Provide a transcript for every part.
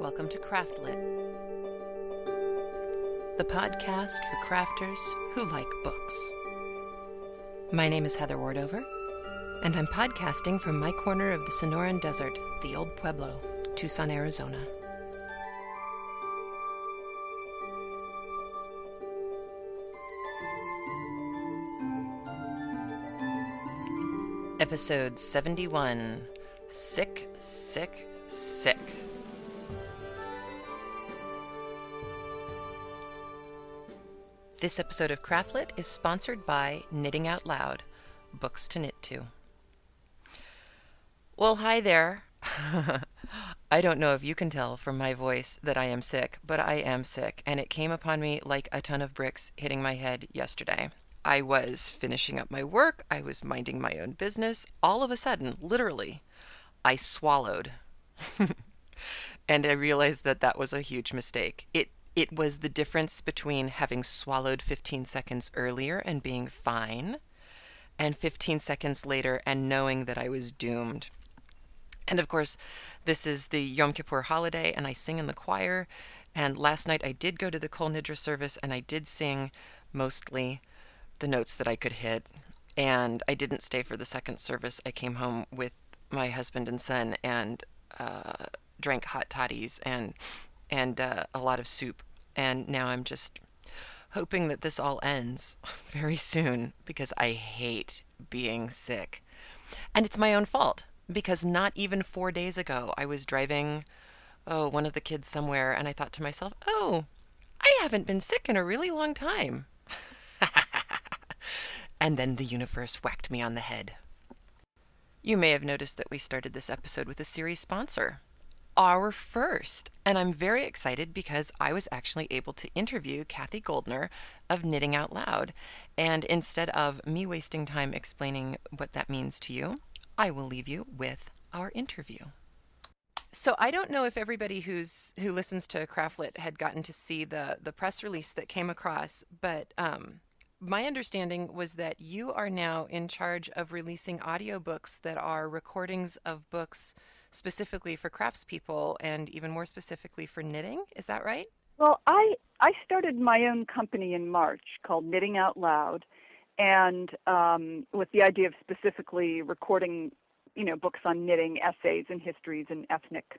Welcome to Craftlit, the podcast for crafters who like books. My name is Heather Ordover, and I'm podcasting from my corner of the Sonoran Desert, the Old Pueblo, Tucson, Arizona. Episode 71 Sick, Sick, Sick. This episode of Craftlit is sponsored by Knitting Out Loud, books to knit to. Well, hi there. I don't know if you can tell from my voice that I am sick, but I am sick, and it came upon me like a ton of bricks hitting my head yesterday. I was finishing up my work, I was minding my own business. All of a sudden, literally, I swallowed. and I realized that that was a huge mistake. It it was the difference between having swallowed 15 seconds earlier and being fine and 15 seconds later and knowing that I was doomed. And of course, this is the Yom Kippur holiday and I sing in the choir. And last night I did go to the Kol Nidre service and I did sing mostly the notes that I could hit. And I didn't stay for the second service. I came home with my husband and son and uh, drank hot toddies and and uh, a lot of soup. And now I'm just hoping that this all ends very soon because I hate being sick. And it's my own fault because not even four days ago I was driving oh one of the kids somewhere and I thought to myself, oh, I haven't been sick in a really long time. and then the universe whacked me on the head. You may have noticed that we started this episode with a series sponsor, our first. And I'm very excited because I was actually able to interview Kathy Goldner of Knitting Out Loud. And instead of me wasting time explaining what that means to you, I will leave you with our interview. So I don't know if everybody who's who listens to Craftlit had gotten to see the the press release that came across, but um, my understanding was that you are now in charge of releasing audiobooks that are recordings of books specifically for craftspeople and even more specifically for knitting. Is that right? Well, I I started my own company in March called Knitting Out Loud, and um, with the idea of specifically recording, you know, books on knitting, essays, and histories and ethnic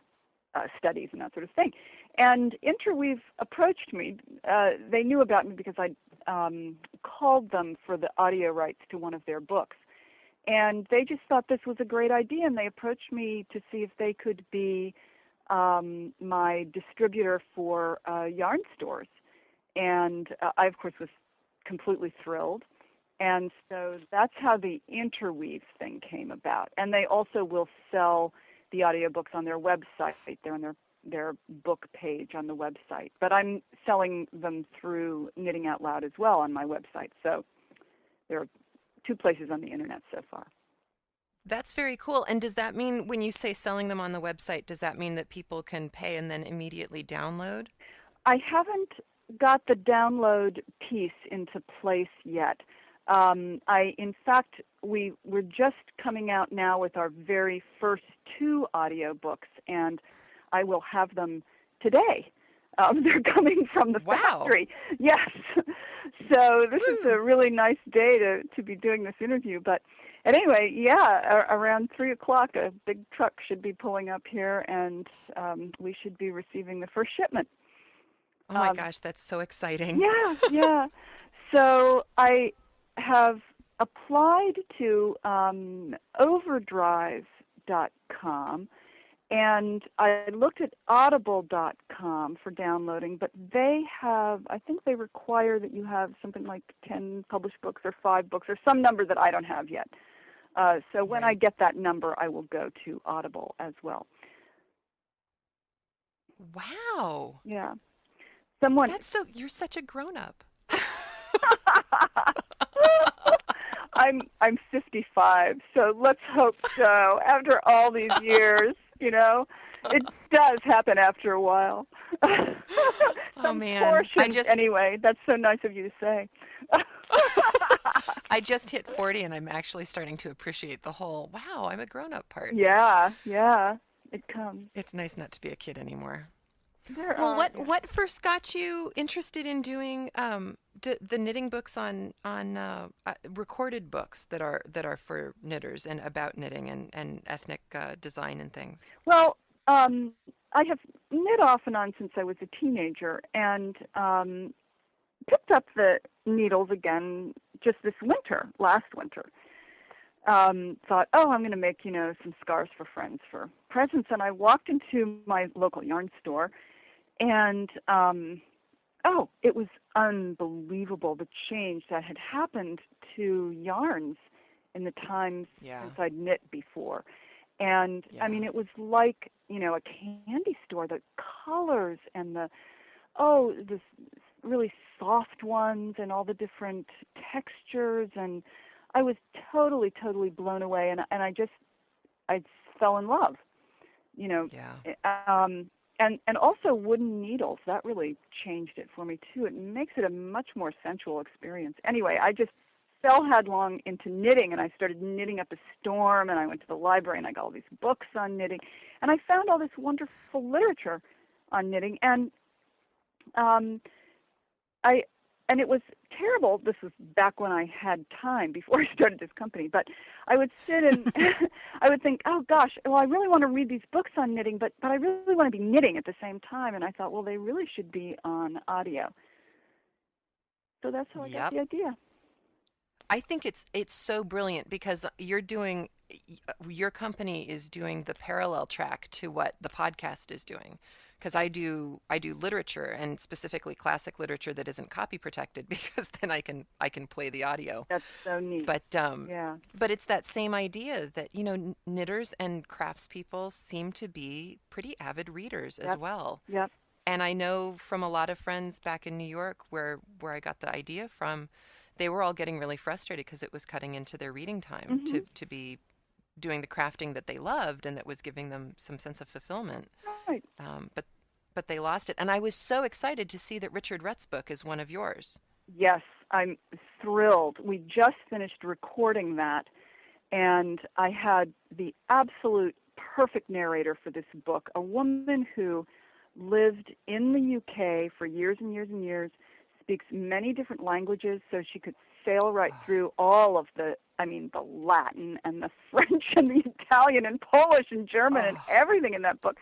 uh, studies and that sort of thing. And Interweave approached me. Uh, they knew about me because I um, called them for the audio rights to one of their books. And they just thought this was a great idea, and they approached me to see if they could be um, my distributor for uh, yarn stores. And uh, I, of course, was completely thrilled. And so that's how the interweave thing came about. And they also will sell the audiobooks on their website. They're on their their book page on the website. But I'm selling them through Knitting Out Loud as well on my website. So there are two places on the internet so far. That's very cool. And does that mean when you say selling them on the website, does that mean that people can pay and then immediately download? I haven't got the download piece into place yet. Um, I, in fact, we we're just coming out now with our very first two audiobooks, and I will have them today. Um, they're coming from the wow. factory. Yes. So this Woo. is a really nice day to to be doing this interview. But and anyway, yeah, around three o'clock, a big truck should be pulling up here, and um, we should be receiving the first shipment. Oh my um, gosh, that's so exciting! Yeah, yeah. so I have applied to um, Overdrive.com and I looked at audible.com for downloading, but they have, I think they require that you have something like 10 published books or five books or some number that I don't have yet. Uh, so when. I get that number, I will go to Audible as well. Wow. Yeah. Someone. That's so, you're such a grown up. I'm I'm 55, so let's hope so. After all these years, you know, it does happen after a while. oh man, I just anyway. That's so nice of you to say. I just hit 40 and I'm actually starting to appreciate the whole wow, I'm a grown up part. Yeah, yeah. It comes. It's nice not to be a kid anymore. There well, are, what yeah. what first got you interested in doing um, the knitting books on on uh, uh, recorded books that are that are for knitters and about knitting and and ethnic uh, design and things? Well, um, I have knit off and on since I was a teenager, and um, picked up the needles again just this winter, last winter. Um, thought, oh, I'm going to make you know some scarves for friends for presents, and I walked into my local yarn store, and um, oh, it was unbelievable the change that had happened to yarns in the times Yeah. since I'd knit before. And Yeah. I mean, it was like you know a candy store. The colors and the oh, the really soft ones and all the different textures, and I was totally, totally blown away. And and I just I fell in love. You know, Yeah. um, and and also wooden needles that really changed it for me too. It makes it a much more sensual experience. Anyway, I just fell headlong into knitting, and I started knitting up a storm. And I went to the library, and I got all these books on knitting, and I found all this wonderful literature on knitting, and um, I and it was terrible. This was back when I had time before I started this company. But I would sit and I would think, oh gosh, well I really want to read these books on knitting, but but I really want to be knitting at the same time. And I thought, well, they really should be on audio. So that's how I Yep. got the idea. I think it's it's so brilliant because you're doing your company is doing the parallel track to what the podcast is doing. Because I do I do literature and specifically classic literature that isn't copy protected because then I can I can play the audio. That's so neat. But um, yeah, but it's that same idea that you know knitters and craftspeople seem to be pretty avid readers as well. yep, And I know from a lot of friends back in New York where where I got the idea from, they were all getting really frustrated because it was cutting into their reading time to to be doing the crafting that they loved and that was giving them some sense of fulfillment. right. Um, but but they lost it. And I was so excited to see that Richard Rutt's book is one of yours. Yes, I'm thrilled. We just finished recording that, and I had the absolute perfect narrator for this book a woman who lived in the UK for years and years and years, speaks many different languages, so she could sail right through all of the I mean, the Latin and the French and the Italian and Polish and German and Oh. everything in that book.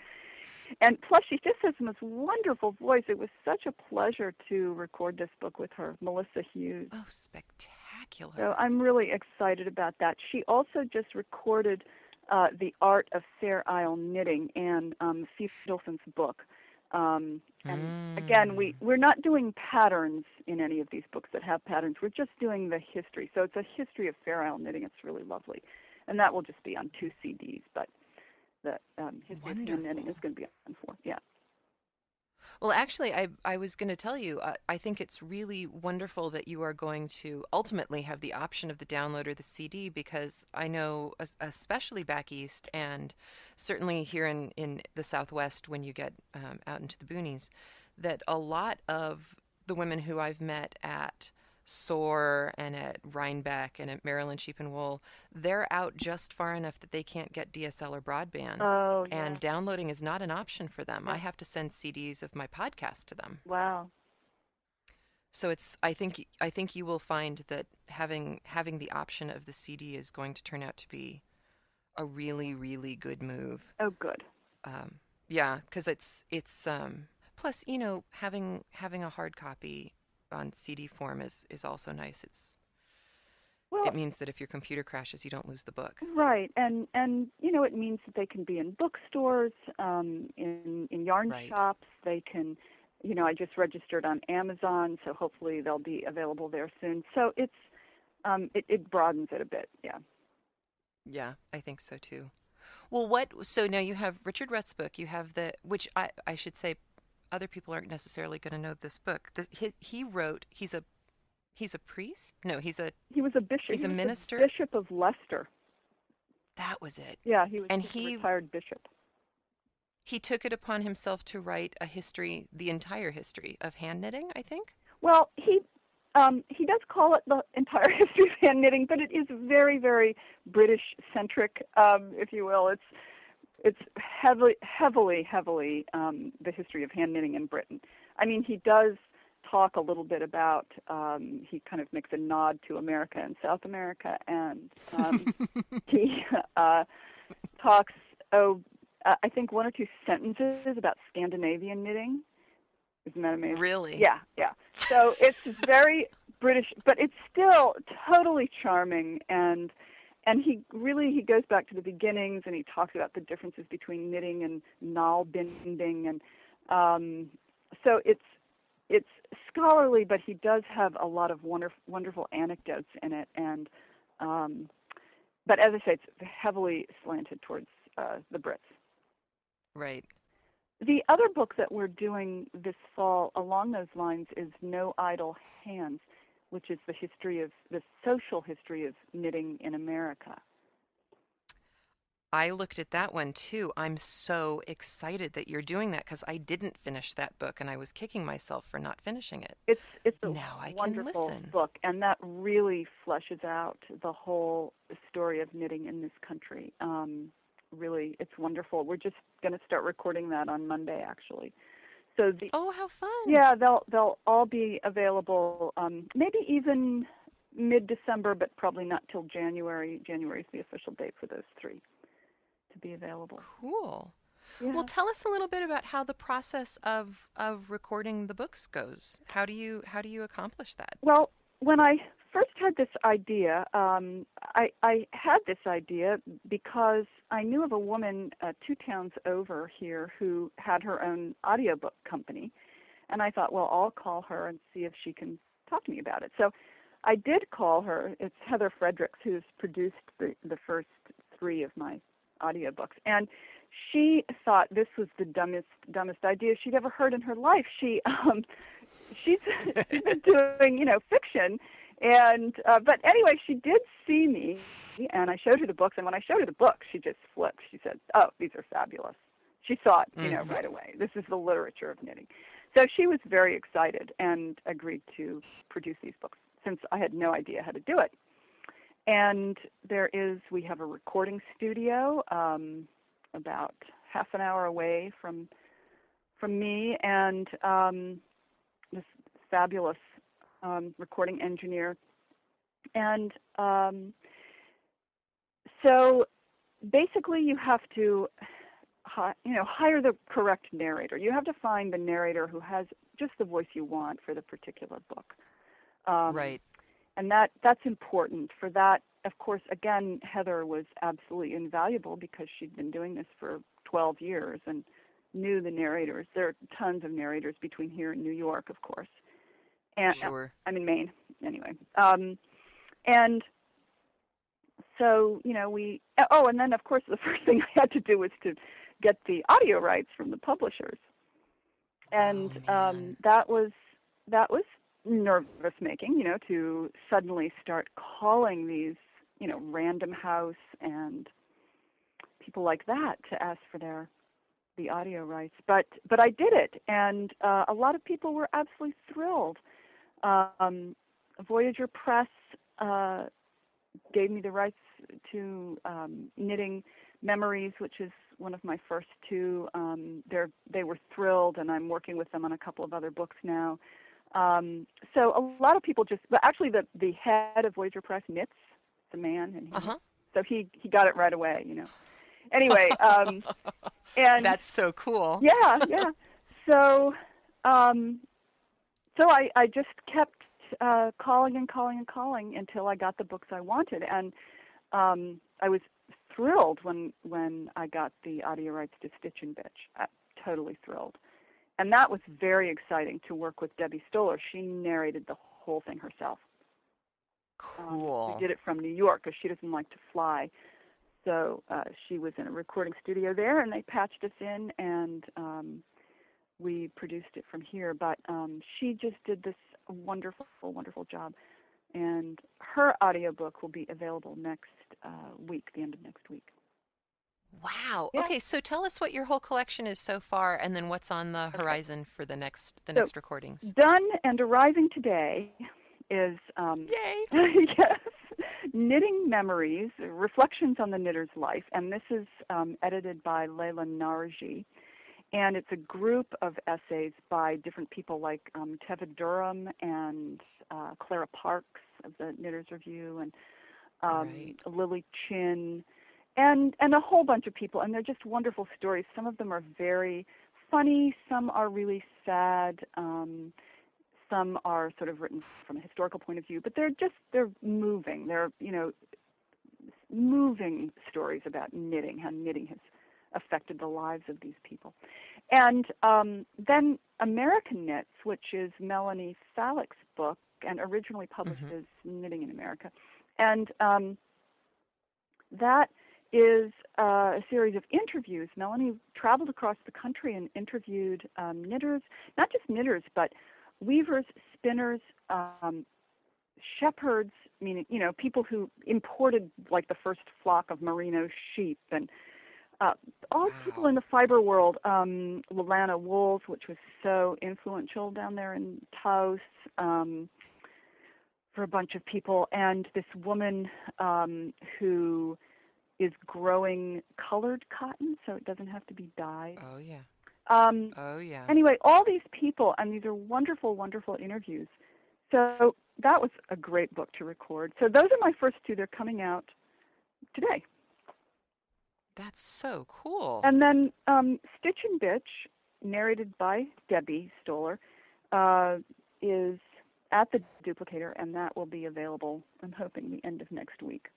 And plus, she just has the most wonderful voice. It was such a pleasure to record this book with her, Melissa Hughes. Oh, spectacular. So I'm really excited about that. She also just recorded uh, the art of Fair Isle knitting and um, Steve Feitelson's book. Um, and again, we we're not doing patterns in any of these books that have patterns. We're just doing the history. So it's a history of Fair Isle knitting. It's really lovely, and that will just be on two CDs. But the um, history of knitting is going to be on four. Yeah. Well, actually, I I was going to tell you, uh, I think it's really wonderful that you are going to ultimately have the option of the download or the CD because I know, especially back east and certainly here in in the Southwest, when you get um, out into the boonies, that a lot of the women who I've met at Soar and at Rhinebeck and at Maryland Sheep and Wool, they're out just far enough that they can't get DSL or broadband. Oh, yeah. And downloading is not an option for them. I have to send CDs of my podcast to them. wow. So it's I think I think you will find that having having the option of the CD is going to turn out to be a really really good move. Oh, good. Um, yeah, because it's it's um, plus you know having having a hard copy on CD form is is also nice. It's Well, it means that if your computer crashes, you don't lose the book. Right, and and you know it means that they can be in bookstores, um, in in yarn Right. shops. They can, you know, I just registered on Amazon, so hopefully they'll be available there soon. So it's um, it, it broadens it a bit. Yeah. Yeah, I think so too. Well, what? So now you have Richard Rutt's book. You have the, which I I should say, other people aren't necessarily going to know this book. The, he he wrote. He's a he's a priest. No, he's a. He was a bishop. He's he a minister? bishop of Leicester. That was it. Yeah, he was And he- retired bishop. He took it upon himself to write a history, the entire history of hand knitting. I think. Well, he um, he does call it the entire history of hand knitting, but it is very, very British centric, um, if you will. It's it's heavily, heavily, heavily um, the history of hand knitting in Britain. I mean, he does talk a little bit about. Um, he kind of makes a nod to America and South America, and um, he uh, talks. Oh, uh, I think one or two sentences about Scandinavian knitting. Isn't that amazing? Really? Yeah, yeah. So it's very British, but it's still totally charming and and he really he goes back to the beginnings and he talks about the differences between knitting and naal binding and um, so it's it's scholarly, but he does have a lot of wonderful wonderful anecdotes in it and um, but as I say, it's heavily slanted towards uh, the Brits. Right. The other book that we're doing this fall along those lines is No Idle Hands which is the history of the social history of knitting in America. I looked at that one too. I'm so excited that you're doing that because I didn't finish that book and I was kicking myself for not finishing it. It's it's a now I wonderful book, and that really fleshes out the whole story of knitting in this country. Um, really, it's wonderful. We're just going to start recording that on Monday, actually. So the Oh, how fun. yeah, they'll they'll all be available. Um, maybe even mid December, but probably not till January. January is the official date for those three to be available. Cool. Yeah. Well, tell us a little bit about how the process of of recording the books goes. How do you how do you accomplish that? Well, when I first had this idea, um, I, I had this idea because I knew of a woman uh, two towns over here who had her own audiobook company. And I thought, well, I'll call her and see if she can talk to me about it. So I did call her. It's Heather Fredericks who's produced the, the first three of my audiobooks. And she thought this was the dumbest dumbest idea she'd ever heard in her life. She um she's, she's been doing, you know, fiction and uh, but anyway, she did see me, and I showed her the books. And when I showed her the books, she just flipped. She said, "Oh, these are fabulous." She saw it, you know, Mhm. right away. This is the literature of knitting. So she was very excited and agreed to produce these books since I had no idea how to do it. And there is, we have a recording studio um, about half an hour away from from me, and um, this fabulous um, recording engineer. And um, so basically, you have to, hi- you know, hire the correct narrator. You have to find the narrator who has just the voice you want for the particular book. Um, right. and that that's important for that of course again heather was absolutely invaluable because she'd been doing this for 12 years and knew the narrators there are tons of narrators between here and new york of course and Sure. i'm in maine. Anyway um and so you know we oh and then of course the first thing i had to do was to get the audio rights from the publishers. And Oh, um that was that was nervous making you know to suddenly start calling these you know random house and people like that to ask for their the audio rights. But but i did it. And uh, a lot of people were absolutely thrilled um, voyager press uh, gave me the rights to um, knitting memories which is one of my first two um, they were thrilled and i'm working with them on a couple of other books now um, so a lot of people just, but actually the the head of Voyager Press knits, the man, and he, Uh huh. so he he got it right away, you know. Anyway, um, and That's so cool. yeah, yeah. So, um, so I I just kept uh, calling and calling and calling until I got the books I wanted, and um, I was thrilled when when I got the audio rights to Stitch and Bitch. Uh, totally thrilled, and that was very exciting to work with Debbie Stoller. She narrated the whole thing herself. Um, Cool. we did it from New York because she doesn't like to fly. So uh, she was in a recording studio there, and they patched us in, and um, we produced it from here. But um, she just did this wonderful, wonderful job. And her audiobook will be available next uh, week, the end of next week. Wow. Yeah. Okay, so tell us what your whole collection is so far, and then what's on the horizon for the next the So- next recordings. Done and arriving today is um, Yay! yes, Knitting Memories, Reflections on the Knitter's Life, and this is um, edited by Leila Nargi. And it's a group of essays by different people like um, Teva Durham and uh, Clara Parkes of the Knitters Review and um, Right. Lily Chin and and a whole bunch of people and they're just wonderful stories. Some of them are very funny, some are really sad. Um, some are sort of written from a historical point of view, but they're just they're moving. They're you know moving stories about knitting, how knitting has affected the lives of these people. And um, then American Knits, which is Melanie Falick's book and originally published Mhm. as Knitting in America, and um, that is uh, a series of interviews. Melanie traveled across the country and interviewed um, knitters, not just knitters, but weavers, spinners, um, shepherds, meaning you know people who imported like the first flock of merino sheep, and uh, all people in the fiber world. Um, La Lana Wools, which was so influential down there in Taos. Um, for a bunch of people, and this woman um, who is growing colored cotton, so it doesn't have to be dyed. Oh yeah. Um, Oh yeah. anyway, all these people, and these are wonderful, wonderful interviews. So that was a great book to record. So those are my first two. They're coming out today. That's so cool. And then um, Stitch and Bitch, narrated by Debbie Stoller, uh, is at the duplicator, and that will be available, I'm hoping, the end of next week.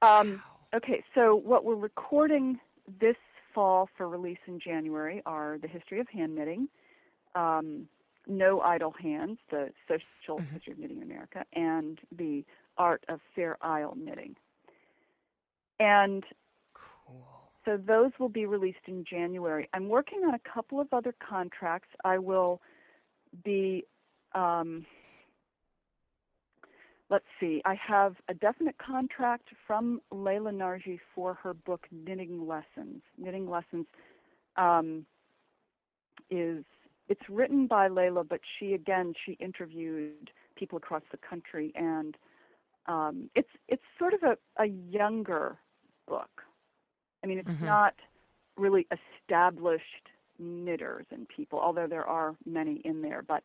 Um, Wow. Okay, so what we're recording this fall for release in January are the history of hand knitting, um, No Idle Hands, the social Mhm. history of knitting in America, and the art of Fair Isle knitting. And. So those will be released in January. I'm working on a couple of other contracts. I will be, um, let's see, I have a definite contract from Leila Nargi for her book Knitting Lessons. Knitting Lessons um, is it's written by Leila, but she again she interviewed people across the country, and um, it's it's sort of a, a younger book. I mean, it's Mhm. not really established knitters and people, although there are many in there. But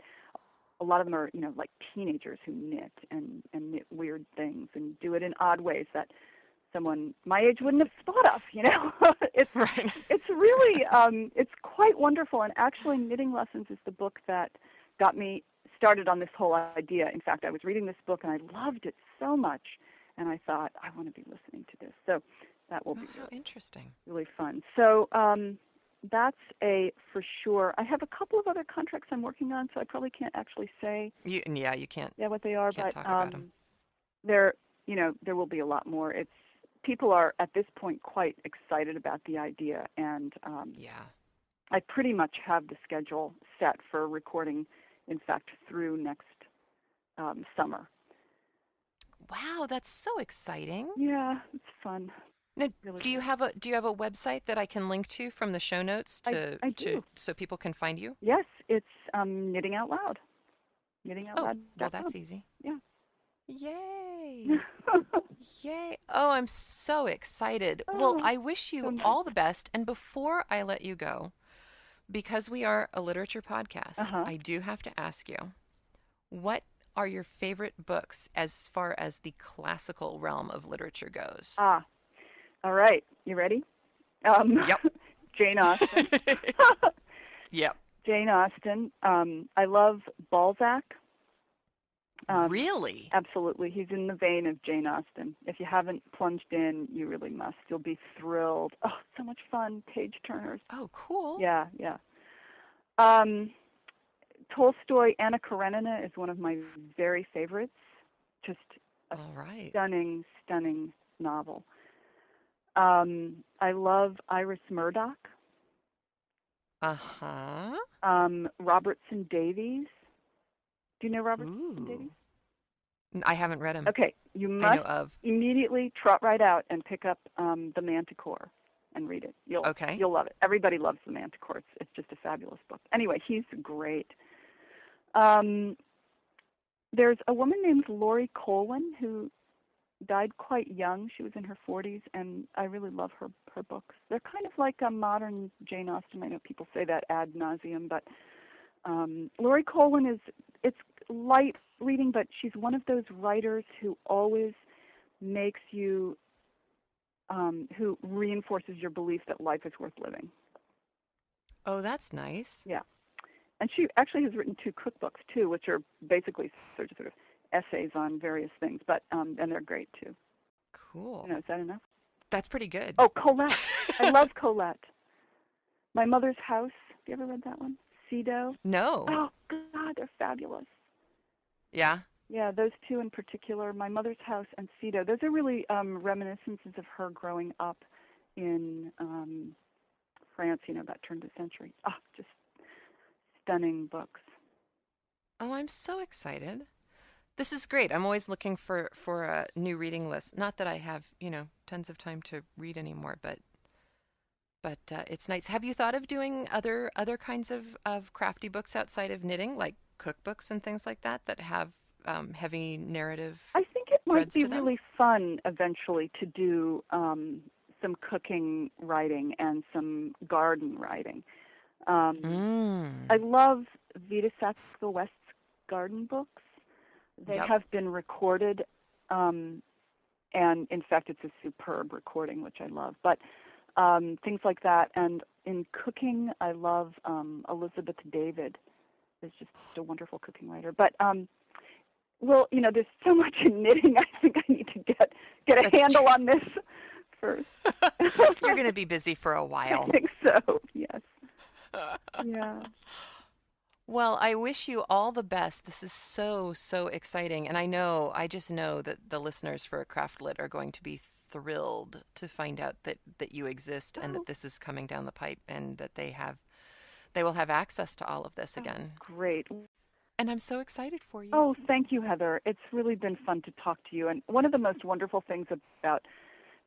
a lot of them are, you know, like teenagers who knit and and knit weird things and do it in odd ways that someone my age wouldn't have thought of. You know, it's Right. it's really um, it's quite wonderful. And actually, Knitting Lessons is the book that got me started on this whole idea. In fact, I was reading this book and I loved it so much, and I thought I want to be listening to this. So that will Oh, be really, interesting. really fun. So um, that's a for sure. I have a couple of other contracts I'm working on, so I probably can't actually say You yeah, you can't. yeah what they are, but talk about um, there you know there will be a lot more. It's people are at this point quite excited about the idea, and um, Yeah. I pretty much have the schedule set for recording. In fact, through next um, summer. Wow, that's so exciting. Yeah, it's fun. Now, Really do you have a do you have a website that I can link to from the show notes to I to do. so people can find you? Yes, it's um, knitting out loud. Knitting out Oh, loud. well, that's easy. Yeah. Yay! Yay! Oh, I'm so excited. Well, Oh, I wish you so nice. all the best. And before I let you go, because we are a literature podcast, Uh-huh. I do have to ask you, what are your favorite books as far as the classical realm of literature goes? ah, all right. You ready? Um, Yep. Jane Austen. yep. Jane Austen. Um, I love Balzac. Um, really? Absolutely. He's in the vein of Jane Austen. If you haven't plunged in, you really must. You'll be thrilled. Oh, so much fun. Page turners. Oh, cool. Yeah, yeah. Um, Tolstoy, Anna Karenina is one of my very favorites. Just a All right. stunning, stunning novel. Um, I love Iris Murdoch, Uh huh. um, Robertson Davies. Do you know Robertson Ooh. Davies? I haven't read him. Okay, you must immediately trot right out and pick up um, The Manticore and read it. You'll Okay. you'll love it. Everybody loves The Manticore. It's, it's just a fabulous book. Anyway, he's great. Um, there's a woman named Laurie Colwin who died quite young. She was in her 40s, and I really love her her books. They're kind of like a modern Jane Austen. I know people say that ad nauseum, but um, Laurie Colwin is it's light reading, but she's one of those writers who always makes you um, who reinforces your belief that life is worth living. Oh, that's nice. Yeah, and she actually has written two cookbooks too, which are basically sort of, sort of essays on various things, but um, and they're great too. Cool. You know, is that enough? That's pretty good. Oh, Colette. I love Colette. My Mother's House. Have you ever read that one? Sido. No. Oh God, they're fabulous. Yeah. Yeah, those two in particular, My Mother's House and Sido. Those are really um, reminiscences of her growing up in um, France. You know, that turn of the century. Ah, oh, just stunning books. Oh, I'm so excited. This is great. I'm always looking for for a new reading list. Not that I have, you know, tons of time to read anymore, but but uh, it's nice. Have you thought of doing other other kinds of of crafty books outside of knitting, like cookbooks and things like that, that have um, heavy narrative? I think it might be really fun eventually to do um, some cooking writing and some garden writing. Um, mm. I love Vita Sackville West's garden books. They Yep. have been recorded, um, and in fact, it's a superb recording, which I love. But um, things like that, and in cooking, I love um, Elizabeth David. Is just a wonderful cooking writer. But um, well, you know, there's so much in knitting. I think I need to get get a That's handle on this first. You're going to be busy for a while. I think so. Yes. Yeah. Well, I wish you all the best. This is so, so exciting. And I know, I just know that the listeners for Craftlit are going to be thrilled to find out that, that you exist and Oh. that this is coming down the pipe and that they have, they will have access to all of this oh, again. Great. And I'm so excited for you. Oh, thank you, Heather. It's really been fun to talk to you. And one of the most wonderful things about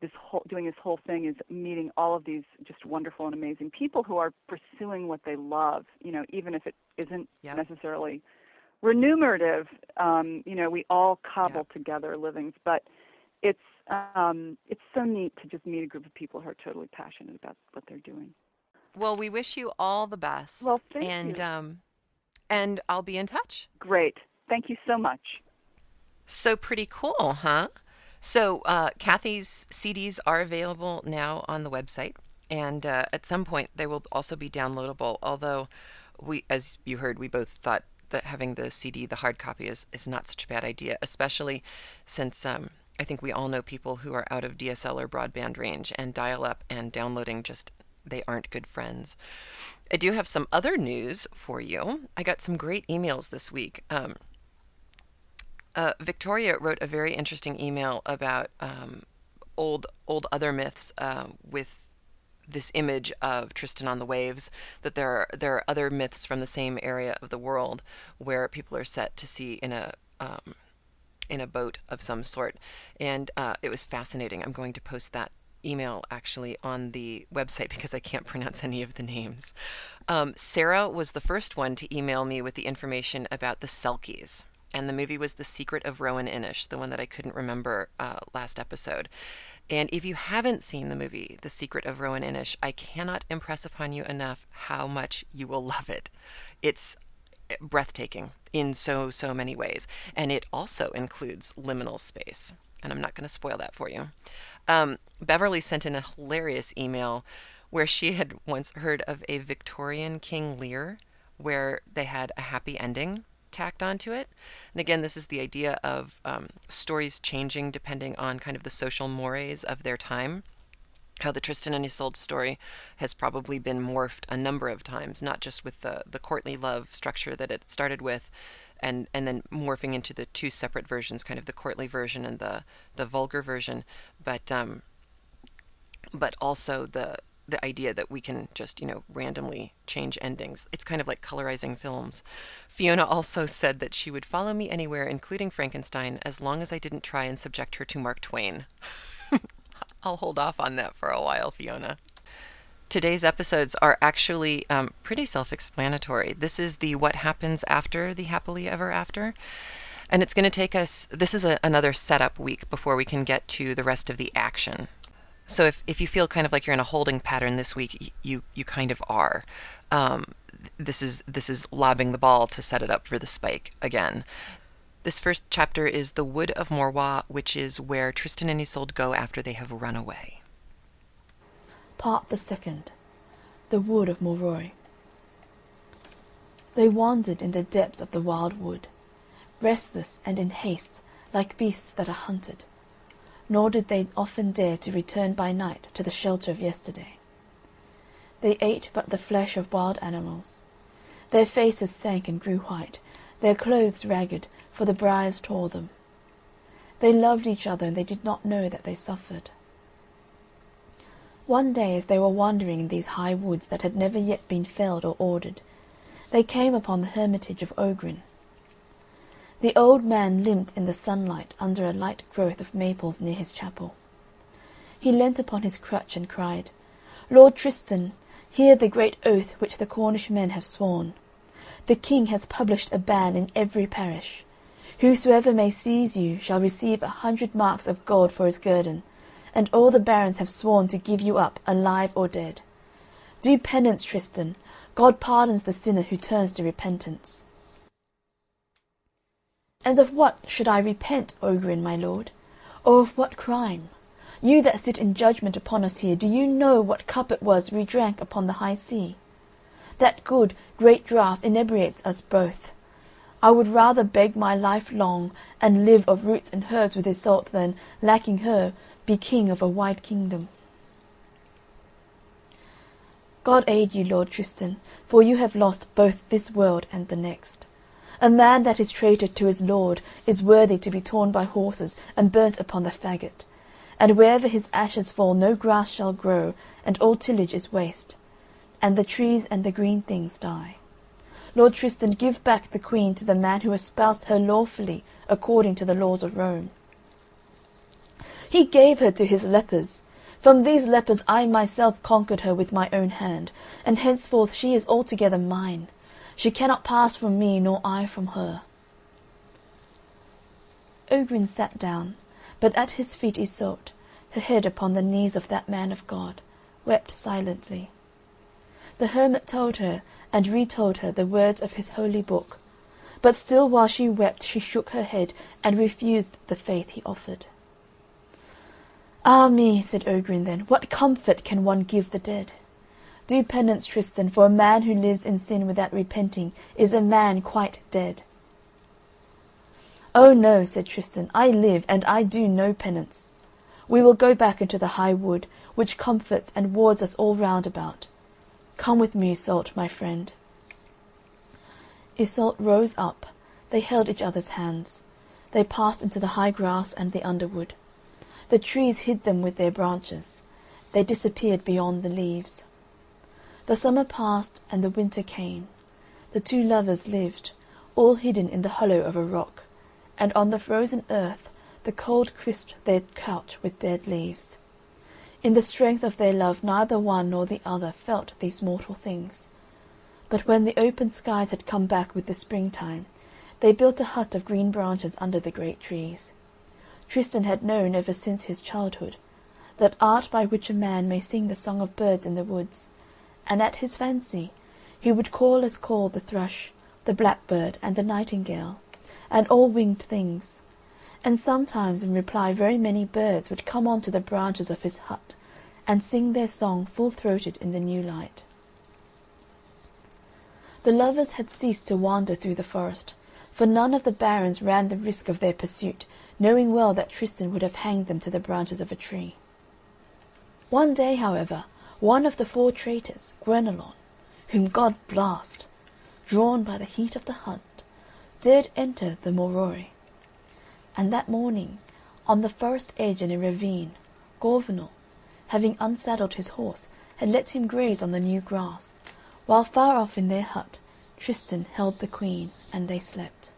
this whole doing this whole thing is meeting all of these just wonderful and amazing people who are pursuing what they love. You know, even if it isn't Yep. necessarily remunerative. Um, you know, we all cobble Yep. together livings, but it's um, it's so neat to just meet a group of people who are totally passionate about what they're doing. Well, we wish you all the best. Well, thank and, you. um, and I'll be in touch. Great. Thank you so much. So pretty cool, huh? So uh, Kathy's CDs are available now on the website, and uh, at some point they will also be downloadable. Although we, as you heard, we both thought that having the CD, the hard copy, is is not such a bad idea, especially since um, I think we all know people who are out of DSL or broadband range, and dial-up and downloading just they aren't good friends. I do have some other news for you. I got some great emails this week. Um, uh, Victoria wrote a very interesting email about um, old old other myths uh, with this image of Tristan on the waves. That there are there are other myths from the same area of the world where people are set to sea in a um, in a boat of some sort, and uh, it was fascinating. I'm going to post that email actually on the website because I can't pronounce any of the names. Um, Sarah was the first one to email me with the information about the Selkies. And the movie was The Secret of Roan Inish, the one that I couldn't remember uh, last episode. And if you haven't seen the movie The Secret of Roan Inish, I cannot impress upon you enough how much you will love it. It's breathtaking in so, so many ways. And it also includes liminal space. And I'm not going to spoil that for you. Um, Beverly sent in a hilarious email where she had once heard of a Victorian King Lear where they had a happy ending tacked onto it. And again, this is the idea of um, stories changing depending on kind of the social mores of their time. How the Tristan and Isolde story has probably been morphed a number of times, not just with the, the courtly love structure that it started with, and, and then morphing into the two separate versions, kind of the courtly version and the, the vulgar version, but um, but also the the idea that we can just you know randomly change endings. It's kind of like colorizing films. Fiona also said that she would follow me anywhere, including Frankenstein, as long as I didn't try and subject her to Mark Twain. I'll hold off on that for a while, Fiona. Today's episodes are actually um, pretty self explanatory. This is the What Happens After the Happily Ever After. And it's going to take us, this is a, another setup week before we can get to the rest of the action. So if, if you feel kind of like you're in a holding pattern this week, you, you kind of are. Um, this is this is lobbing the ball to set it up for the spike again. This first chapter is the Wood of Morois, which is where Tristan and Isolde go after they have run away. Part the second. The Wood of Morois. They wandered in the depths of the wild wood, restless and in haste, like beasts that are hunted. Nor did they often dare to return by night to the shelter of yesterday. They ate but the flesh of wild animals. Their faces sank and grew white, their clothes ragged, for the briars tore them. They loved each other and they did not know that they suffered. One day as they were wandering in these high woods that had never yet been felled or ordered, they came upon the hermitage of Ogrin. The old man limped in the sunlight under a light growth of maples near his chapel. He leant upon his crutch and cried, Lord Tristan, Hear the great oath which the Cornish men have sworn. The King has published a ban in every parish. Whosoever may seize you shall receive a hundred marks of gold for his guerdon, and all the barons have sworn to give you up, alive or dead. Do penance, Tristan. God pardons the sinner who turns to repentance. And of what should I repent, Ogrin, my lord? Or of what crime? You that sit in judgment upon us here, do you know what cup it was we drank upon the high sea? That good, great draught inebriates us both. I would rather beg my life long, and live of roots and herbs with Iseult than, lacking her, be king of a wide kingdom. God aid you, Lord Tristan, for you have lost both this world and the next. A man that is traitor to his lord is worthy to be torn by horses and burnt upon the faggot and wherever his ashes fall no grass shall grow, and all tillage is waste, and the trees and the green things die. Lord Tristan, give back the queen to the man who espoused her lawfully according to the laws of Rome. He gave her to his lepers. From these lepers I myself conquered her with my own hand, and henceforth she is altogether mine. She cannot pass from me, nor I from her. Ogrin sat down, but at his feet Iseult, her head upon the knees of that man of God, wept silently. The hermit told her and retold her the words of his holy book, but still while she wept she shook her head and refused the faith he offered. "Ah me," said Ogrin then, "what comfort can one give the dead? Do penance, Tristan, for a man who lives in sin without repenting is a man quite dead. "Oh no," said Tristan, "I live, and I do no penance. We will go back into the high wood, which comforts and wards us all round about. Come with me, Iseult, my friend." Iseult rose up, they held each other's hands, they passed into the high grass and the underwood. The trees hid them with their branches, they disappeared beyond the leaves. The summer passed and the winter came. The two lovers lived, all hidden in the hollow of a rock and on the frozen earth the cold crisped their couch with dead leaves. In the strength of their love neither one nor the other felt these mortal things. But when the open skies had come back with the springtime, they built a hut of green branches under the great trees. Tristan had known ever since his childhood that art by which a man may sing the song of birds in the woods, and at his fancy he would call as call the thrush, the blackbird, and the nightingale, and all winged things; and sometimes in reply very many birds would come on to the branches of his hut and sing their song full throated in the new light. The lovers had ceased to wander through the forest, for none of the barons ran the risk of their pursuit, knowing well that Tristan would have hanged them to the branches of a tree. One day, however, one of the four traitors, Guenelon, whom God blast, drawn by the heat of the hunt did enter the Morois. And that morning, on the forest edge in a ravine, Gorvenal, having unsaddled his horse, had let him graze on the new grass, while far off in their hut Tristan held the Queen, and they slept.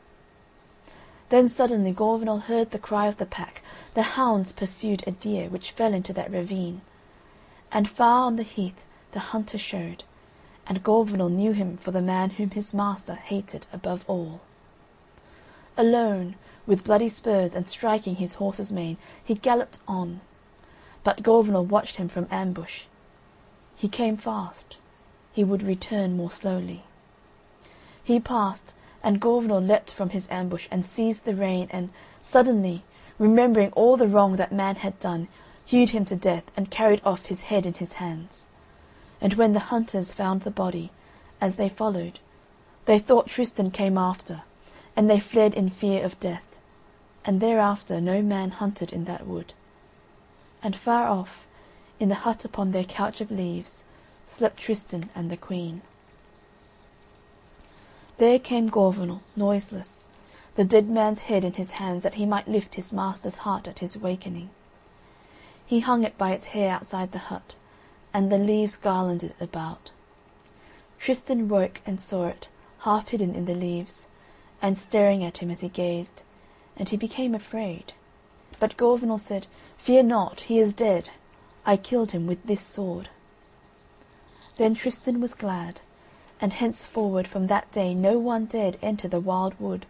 Then suddenly Gorvenal heard the cry of the pack, the hounds pursued a deer which fell into that ravine, and far on the heath the hunter showed, and Gorvenal knew him for the man whom his master hated above all. Alone, with bloody spurs and striking his horse's mane, he galloped on. But Gorvenal watched him from ambush. He came fast; he would return more slowly. He passed, and Gorvenal leapt from his ambush and seized the rein and, suddenly, remembering all the wrong that man had done, hewed him to death and carried off his head in his hands. And when the hunters found the body, as they followed, they thought Tristan came after, and they fled in fear of death, and thereafter no man hunted in that wood. And far off, in the hut upon their couch of leaves, slept Tristan and the Queen. There came Gorvenal, noiseless, the dead man's head in his hands that he might lift his master's heart at his awakening. He hung it by its hair outside the hut, and the leaves garlanded it about. Tristan woke and saw it, half hidden in the leaves, and staring at him as he gazed, and he became afraid. But Gorvenal said, "Fear not, he is dead. I killed him with this sword." Then Tristan was glad, and henceforward from that day no one dared enter the wild wood,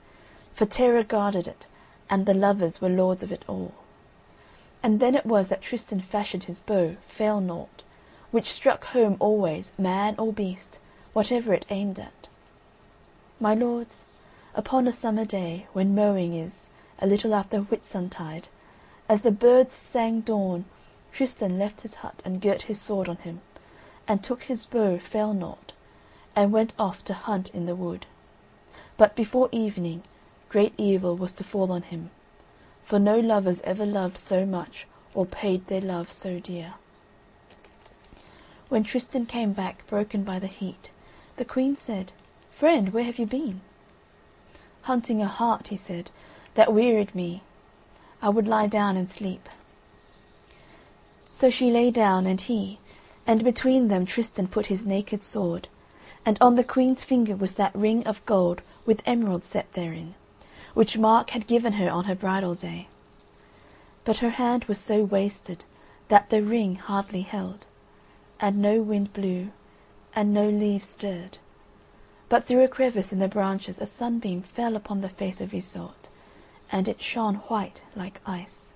for terror guarded it, and the lovers were lords of it all. And then it was that Tristan fashioned his bow, Failnaught, which struck home always, man or beast, whatever it aimed at. My lords, upon a summer day, when mowing is, a little after Whitsuntide, as the birds sang dawn, Tristan left his hut and girt his sword on him, and took his bow Failnaught, and went off to hunt in the wood. But before evening great evil was to fall on him, for no lovers ever loved so much or paid their love so dear. When Tristan came back broken by the heat, the Queen said, "Friend, where have you been?" "Hunting a hart," he said, "that wearied me. I would lie down and sleep." So she lay down and he, and between them Tristan put his naked sword, and on the Queen's finger was that ring of gold with emeralds set therein, which Mark had given her on her bridal day. But her hand was so wasted that the ring hardly held, and no wind blew, and no leaves stirred; but through a crevice in the branches a sunbeam fell upon the face of Iseult, and it shone white like ice.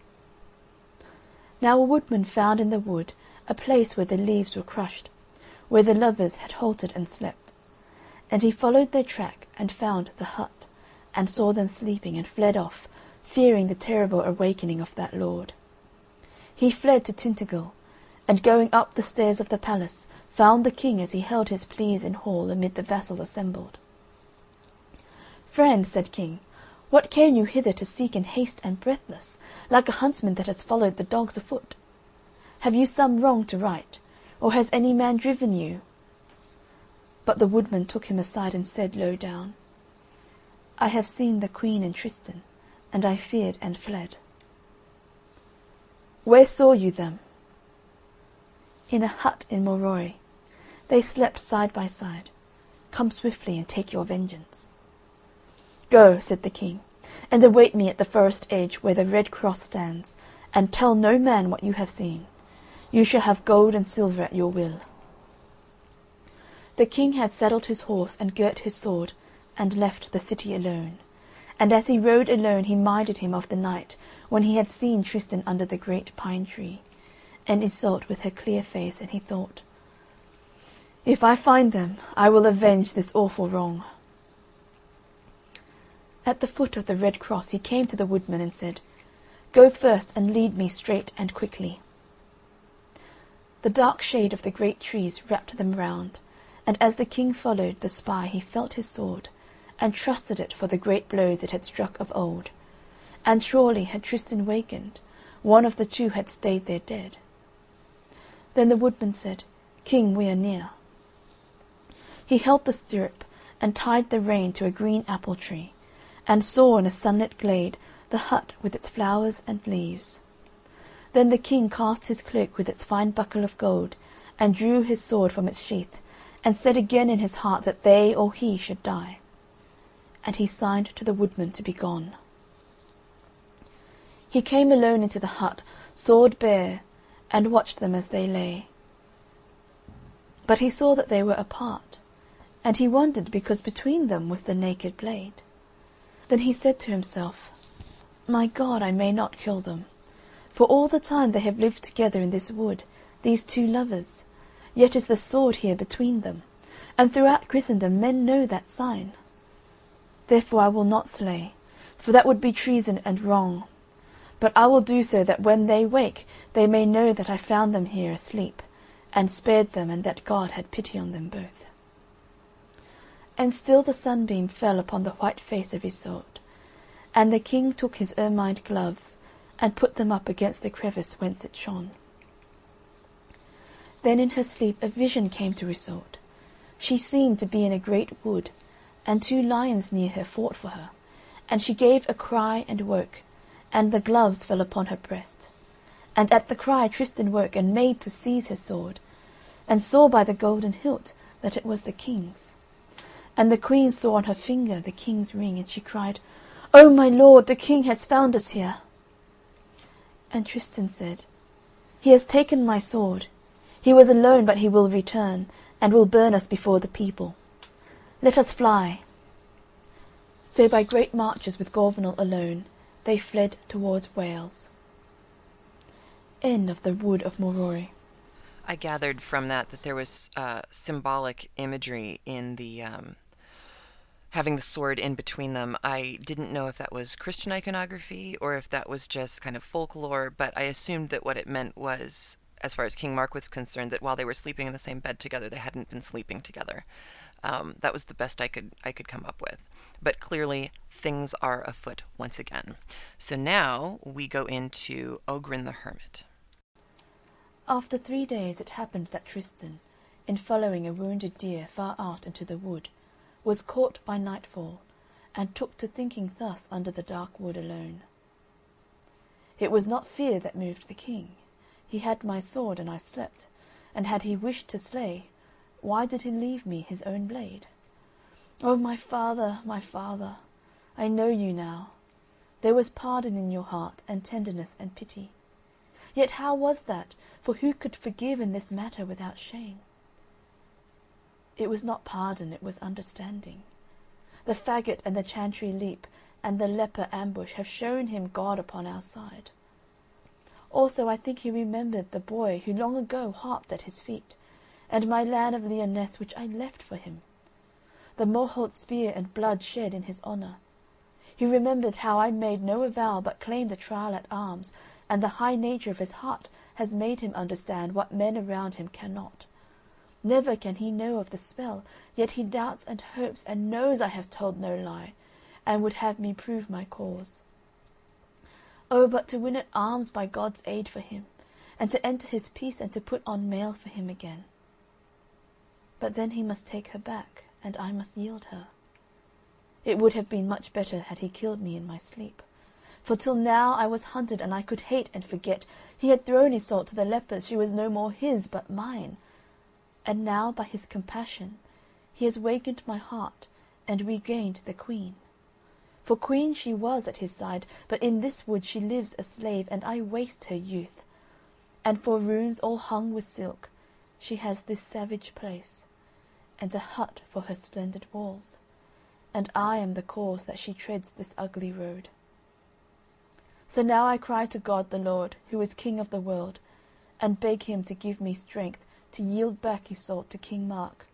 Now a woodman found in the wood a place where the leaves were crushed, where the lovers had halted and slept; and he followed their track and found the hut, and saw them sleeping, and fled off, fearing the terrible awakening of that lord. He fled to Tintagel, and going up the stairs of the palace found the King as he held his pleas in hall amid the vassals assembled. "Friend," said King, "what came you hither to seek in haste and breathless, like a huntsman that has followed the dogs afoot? Have you some wrong to right, or has any man driven you?" But the woodman took him aside and said low down, "I have seen the Queen and Tristan, and I feared and fled." "Where saw you them?" "In a hut in Morois. They slept side by side. Come swiftly and take your vengeance." "Go," said the King, "and await me at the forest edge where the red cross stands, and tell no man what you have seen. You shall have gold and silver at your will." The King had saddled his horse and girt his sword, and left the city alone. And as he rode alone he minded him of the night when he had seen Tristan under the great pine tree, and Iseult with her clear face, and he thought. If I find them I will avenge this awful wrong." At the foot of the red cross he came to the woodman and said, "Go first and lead me straight and quickly." The dark shade of the great trees wrapped them round, and as the King followed the spy he felt his sword, and trusted it for the great blows it had struck of old; and surely had Tristan wakened, one of the two had stayed there dead. Then the woodman said, "King, we are near." He held the stirrup, and tied the rein to a green apple tree, and saw in a sunlit glade the hut with its flowers and leaves. Then the King cast his cloak with its fine buckle of gold, and drew his sword from its sheath, and said again in his heart that they or he should die. And he signed to the woodman to be gone. He came alone into the hut, sword bare, and watched them as they lay. But he saw that they were apart and he wondered because between them was the naked blade. Then he said to himself, My God, I may not kill them. For all the time they have lived together in this wood, these two lovers, yet is the sword here between them, and throughout Christendom men know that sign. Therefore I will not slay, for that would be treason and wrong. But I will do so that when they wake they may know that I found them here asleep, and spared them and that God had pity on them both. And still the sunbeam fell upon the white face of Iseult, and the King took his ermined gloves and put them up against the crevice whence it shone. Then in her sleep a vision came to Iseult. She seemed to be in a great wood, and two lions near her fought for her, and she gave a cry and woke, and the gloves fell upon her breast. And at the cry Tristan woke and made to seize his sword, and saw by the golden hilt that it was the King's. And the Queen saw on her finger the King's ring, and she cried, "O my lord, the King has found us here!" And Tristan said, "He has taken my sword. He was alone, but he will return, and will burn us before the people. Let us fly." So by great marches with Gorvenal alone they fled towards Wales. End of the Wood of Morois. I gathered from that that there was uh, symbolic imagery in the um, having the sword in between them. I didn't know if that was Christian iconography or if that was just kind of folklore, but I assumed that what it meant was, as far as King Mark was concerned, that while they were sleeping in the same bed together, they hadn't been sleeping together. Um, that was the best I could I could come up with. But clearly, things are afoot once again. So now we go into Ogrin the Hermit. After three days it happened that Tristan, in following a wounded deer far out into the wood, was caught by nightfall, and took to thinking thus under the dark wood alone. It was not fear that moved the King. He had my sword, and I slept, and had he wished to slay, why did he leave me his own blade? Oh, my father, my father, I know you now. There was pardon in your heart, and tenderness and pity. Yet how was that? For who could forgive in this matter without shame? It was not pardon, it was understanding. The faggot and the chantry leap and the leper ambush have shown him God upon our side. Also I think he remembered the boy who long ago harped at his feet, and my land of Lyonesse which I left for him. The Morholt spear and blood shed in his honour. He remembered how I made no avowal but claimed a trial at arms, and the high nature of his heart has made him understand what men around him cannot. Never can he know of the spell, yet he doubts and hopes and knows I have told no lie, and would have me prove my cause. Oh, but to win at arms by God's aid for him, and to enter his peace and to put on mail for him again. But then he must take her back, and I must yield her. It would have been much better had he killed me in my sleep. For till now I was hunted, and I could hate and forget. He had thrown Iseult to the lepers, she was no more his, but mine and now by his compassion he has wakened my heart and regained the queen. For queen she was at his side, but in this wood she lives a slave, and I waste her youth. And for rooms all hung with silk she has this savage place, and a hut for her splendid walls, and I am the cause that she treads this ugly road. So now I cry to God the Lord, who is King of the world, and beg him to give me strength to yield back Iseult to King Mark,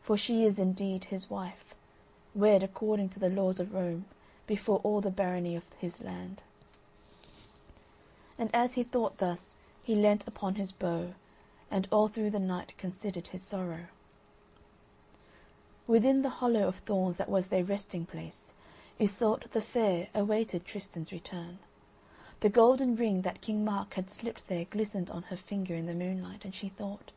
for she is indeed his wife, wed according to the laws of Rome, before all the barony of his land. And as he thought thus, he leant upon his bow, and all through the night considered his sorrow. Within the hollow of thorns that was their resting place, Iseult the Fair awaited Tristan's return. The golden ring that King Mark had slipped there glistened on her finger in the moonlight, and she thought,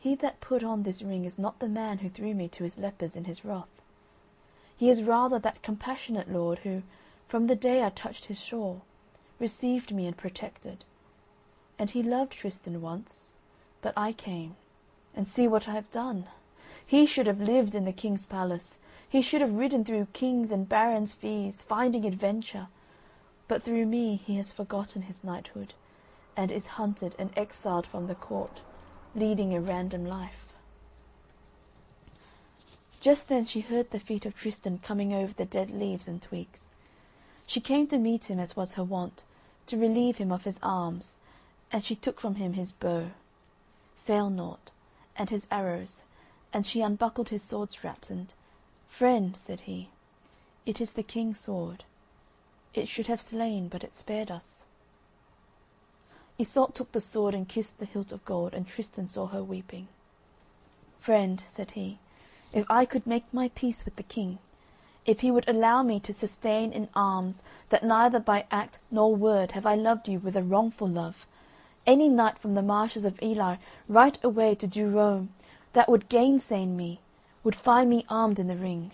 he that put on this ring is not the man who threw me to his lepers in his wrath. He is rather that compassionate lord who, from the day I touched his shore, received me and protected. And he loved Tristan once, but I came, and see what I have done. He should have lived in the king's palace. He should have ridden through kings' and barons' fees, finding adventure. But through me he has forgotten his knighthood, and is hunted and exiled from the court leading a random life. Just then she heard the feet of Tristan coming over the dead leaves and twigs. She came to meet him as was her wont, to relieve him of his arms, and she took from him his bow, Failnaught, and his arrows, and she unbuckled his sword straps, and "Friend," said he, "it is the King's sword. It should have slain, but it spared us." Iseult took the sword and kissed the hilt of gold, and Tristan saw her weeping. "Friend," said he, "if I could make my peace with the King, if he would allow me to sustain in arms that neither by act nor word have I loved you with a wrongful love, any knight from the marshes of Ely right away to Durham, that would gainsay me, would find me armed in the ring.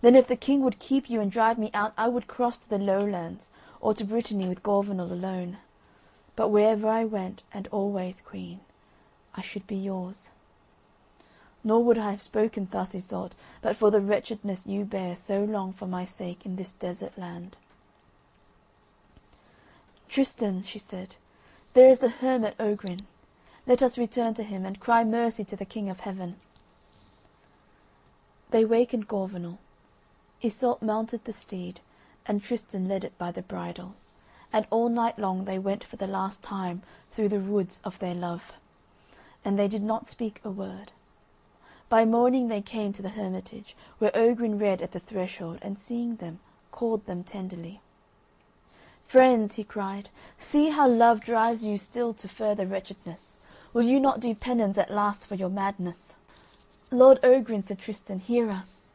Then if the King would keep you and drive me out I would cross to the Lowlands, or to Brittany with Gorvenal alone. But wherever I went, and always, Queen, I should be yours. Nor would I have spoken thus, Iseult, but for the wretchedness you bear so long for my sake in this desert land." "Tristan," she said, "there is the hermit Ogrin. Let us return to him, and cry mercy to the King of Heaven." They wakened Gorvenal. Iseult mounted the steed, and Tristan led it by the bridle, and all night long they went for the last time through the woods of their love, and they did not speak a word. By morning they came to the hermitage, where Ogrin read at the threshold, and seeing them, called them tenderly. "Friends," he cried, "see how love drives you still to further wretchedness. Will you not do penance at last for your madness?" "Lord Ogrin," said Tristan, "hear us.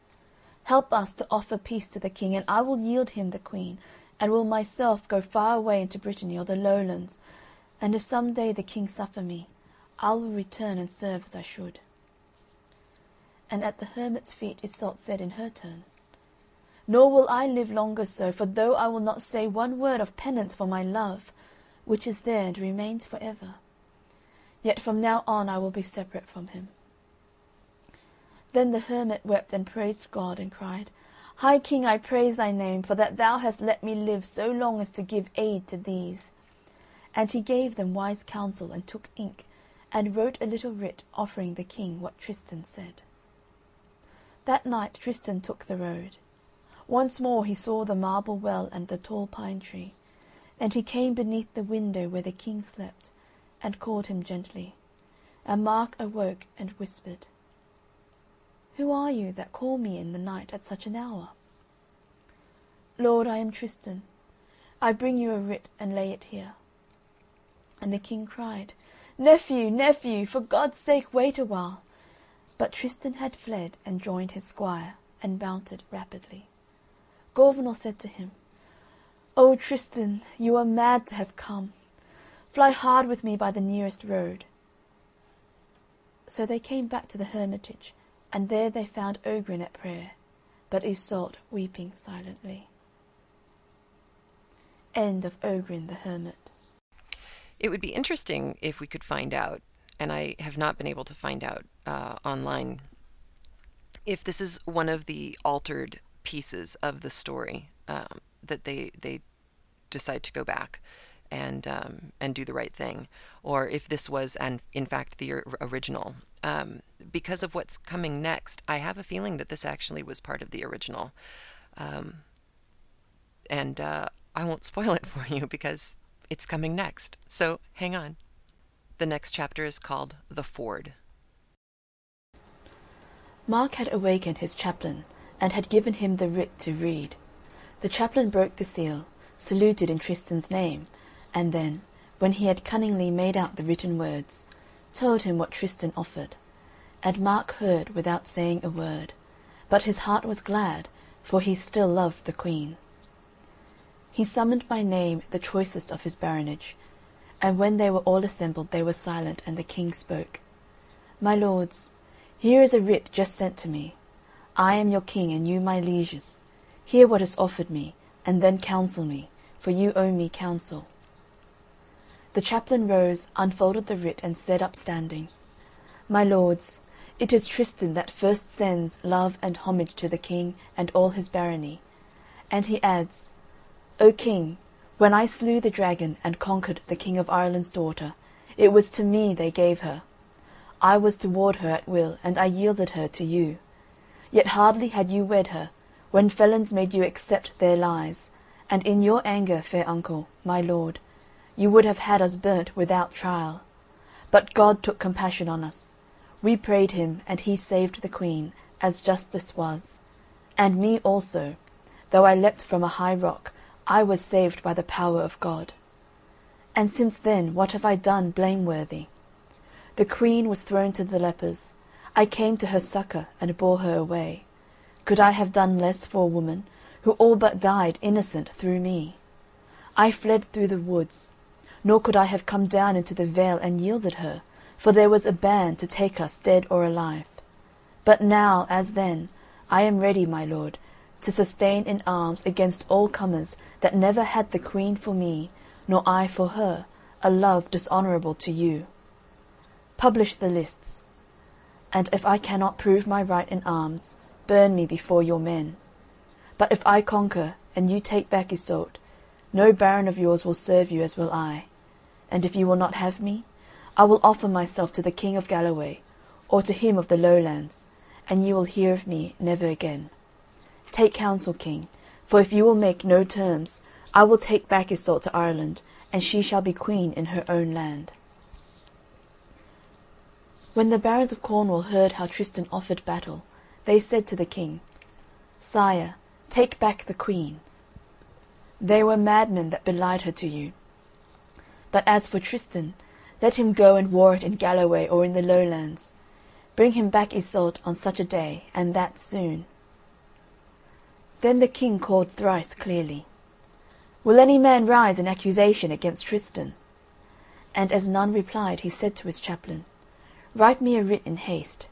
Help us to offer peace to the King, and I will yield him the Queen, and will myself go far away into Brittany or the Lowlands, and if some day the King suffer me, I will return and serve as I should and at the hermit's feet Iseult said in her turn: "Nor will I live longer so, for though I will not say one word of penance for my love, which is there and remains for ever, yet from now on I will be separate from him." Then the hermit wept and praised God, and cried: "High King, I praise thy name, for that thou hast let me live so long as to give aid to these." And he gave them wise counsel, and took ink, and wrote a little writ offering the King what Tristan said. That night Tristan took the road. Once more he saw the marble well and the tall pine tree, and he came beneath the window where the King slept, and called him gently. And Mark awoke and whispered: "Who are you that call me in the night at such an hour?" "Lord, I am Tristan. I bring you a writ and lay it here." And the King cried: "Nephew, nephew, for God's sake wait a while. But Tristan had fled and joined his squire, and mounted rapidly. Gorvenal said to him: "O Tristan, you are mad to have come. Fly hard with me by the nearest road." So they came back to the hermitage, and there they found Ogrin at prayer, but Iseult weeping silently. End of Ogrin the Hermit. It would be interesting if we could find out and I have not been able to find out uh, online if this is one of the altered pieces of the story um, that they they decide to go back and um, and do the right thing, or if this was and in fact the original. Um, because of what's coming next, I have a feeling that this actually was part of the original, um, and uh, I won't spoil it for you because it's coming next. So hang on. The next chapter is called The Ford. Mark had awakened his chaplain, and had given him the writ to read. The chaplain broke the seal, saluted in Tristan's name, and then, when he had cunningly made out the written words, told him what Tristan offered. And Mark heard without saying a word, but his heart was glad, for he still loved the Queen. He summoned by name the choicest of his baronage, and when they were all assembled they were silent, and the King spoke: "My lords, here is a writ just sent to me. I am your King and you my lieges. Hear what is offered me, and then counsel me, for you owe me counsel." The chaplain rose, unfolded the writ, and said upstanding: "My lords, it is Tristan that first sends love and homage to the King and all his barony." And he adds: "O King! When I slew the dragon and conquered the King of Ireland's daughter, it was to me they gave her. I was to ward her at will, and I yielded her to you. Yet hardly had you wed her, when felons made you accept their lies, and in your anger, fair uncle, my lord, you would have had us burnt without trial. But God took compassion on us. We prayed him, and he saved the queen, as justice was. And me also, though I leapt from a high rock, I was saved by the power of God. And since then what have I done blameworthy? The queen was thrown to the lepers. I came to her succour and bore her away. Could I have done less for a woman, who all but died innocent through me? I fled through the woods, nor could I have come down into the vale and yielded her, for there was a band to take us dead or alive. But now, as then, I am ready, my lord, to sustain in arms against all comers that never had the queen for me, nor I for her, a love dishonourable to you. Publish the lists, and if I cannot prove my right in arms, burn me before your men. But if I conquer, and you take back Iseult, no baron of yours will serve you as will I. And if you will not have me, I will offer myself to the King of Galloway, or to him of the Lowlands, and you will hear of me never again. Take counsel, King, for if you will make no terms, I will take back Iseult to Ireland, and she shall be queen in her own land. When the barons of Cornwall heard how Tristan offered battle, they said to the king, Sire, take back the queen. They were madmen that belied her to you. But as for Tristan, let him go and war it in Galloway or in the Lowlands. Bring him back Iseult on such a day, and that soon. Then the king called thrice clearly, Will any man rise in accusation against Tristan? And as none replied, he said to his chaplain, Write me a writ in haste.